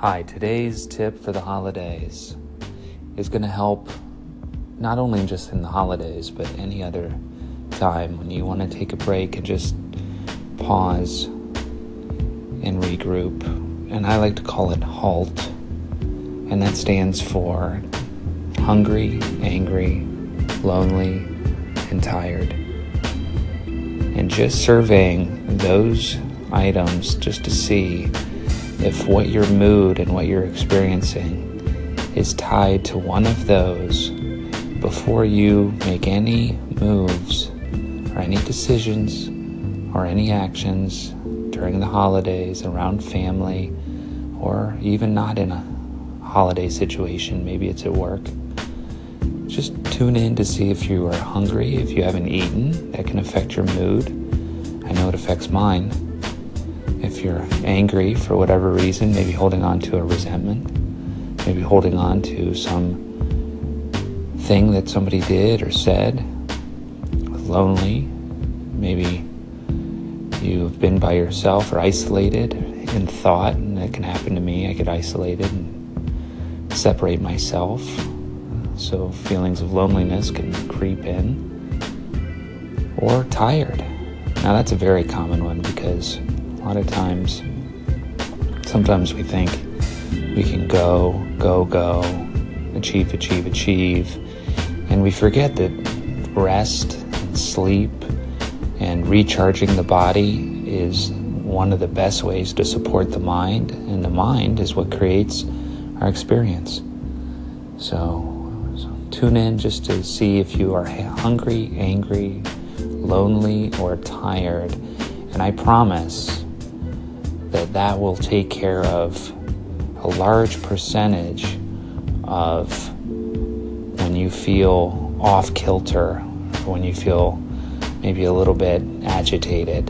Hi, today's tip for the holidays is going to help not only just in the holidays, but any other time when you want to take a break and just pause and regroup. And I like to call it HALT, and that stands for hungry, angry, lonely, and tired. And just surveying those items just to see if what your mood and what you're experiencing is tied to one of those before you make any moves or any decisions or any actions during the holidays around family or even not in a holiday situation, maybe it's at work. Just tune in to see if you are hungry, if you haven't eaten. That can affect your mood. I know it affects mine. If you're angry for whatever reason, maybe holding on to a resentment, maybe holding on to some thing that somebody did or said, lonely, maybe you've been by yourself or isolated in thought, and that can happen to me. I get isolated and separate myself. So feelings of loneliness can creep in. Or tired. Now, that's a very common one because lot of times, sometimes we think we can go, go, go, achieve, achieve, achieve, and we forget that rest and sleep and recharging the body is one of the best ways to support the mind, and the mind is what creates our experience. So, so tune in just to see if you are hungry, angry, lonely, or tired. And I promise that that will take care of a large percentage of when you feel off kilter, when you feel maybe a little bit agitated.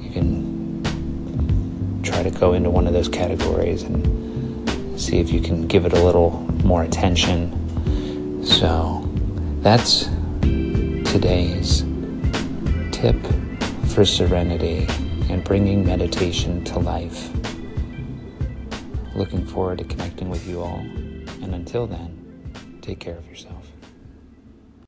You can try to go into one of those categories and see if you can give it a little more attention. So that's today's tip for serenity and bringing meditation to life. Looking forward to connecting with you all. And until then, take care of yourself.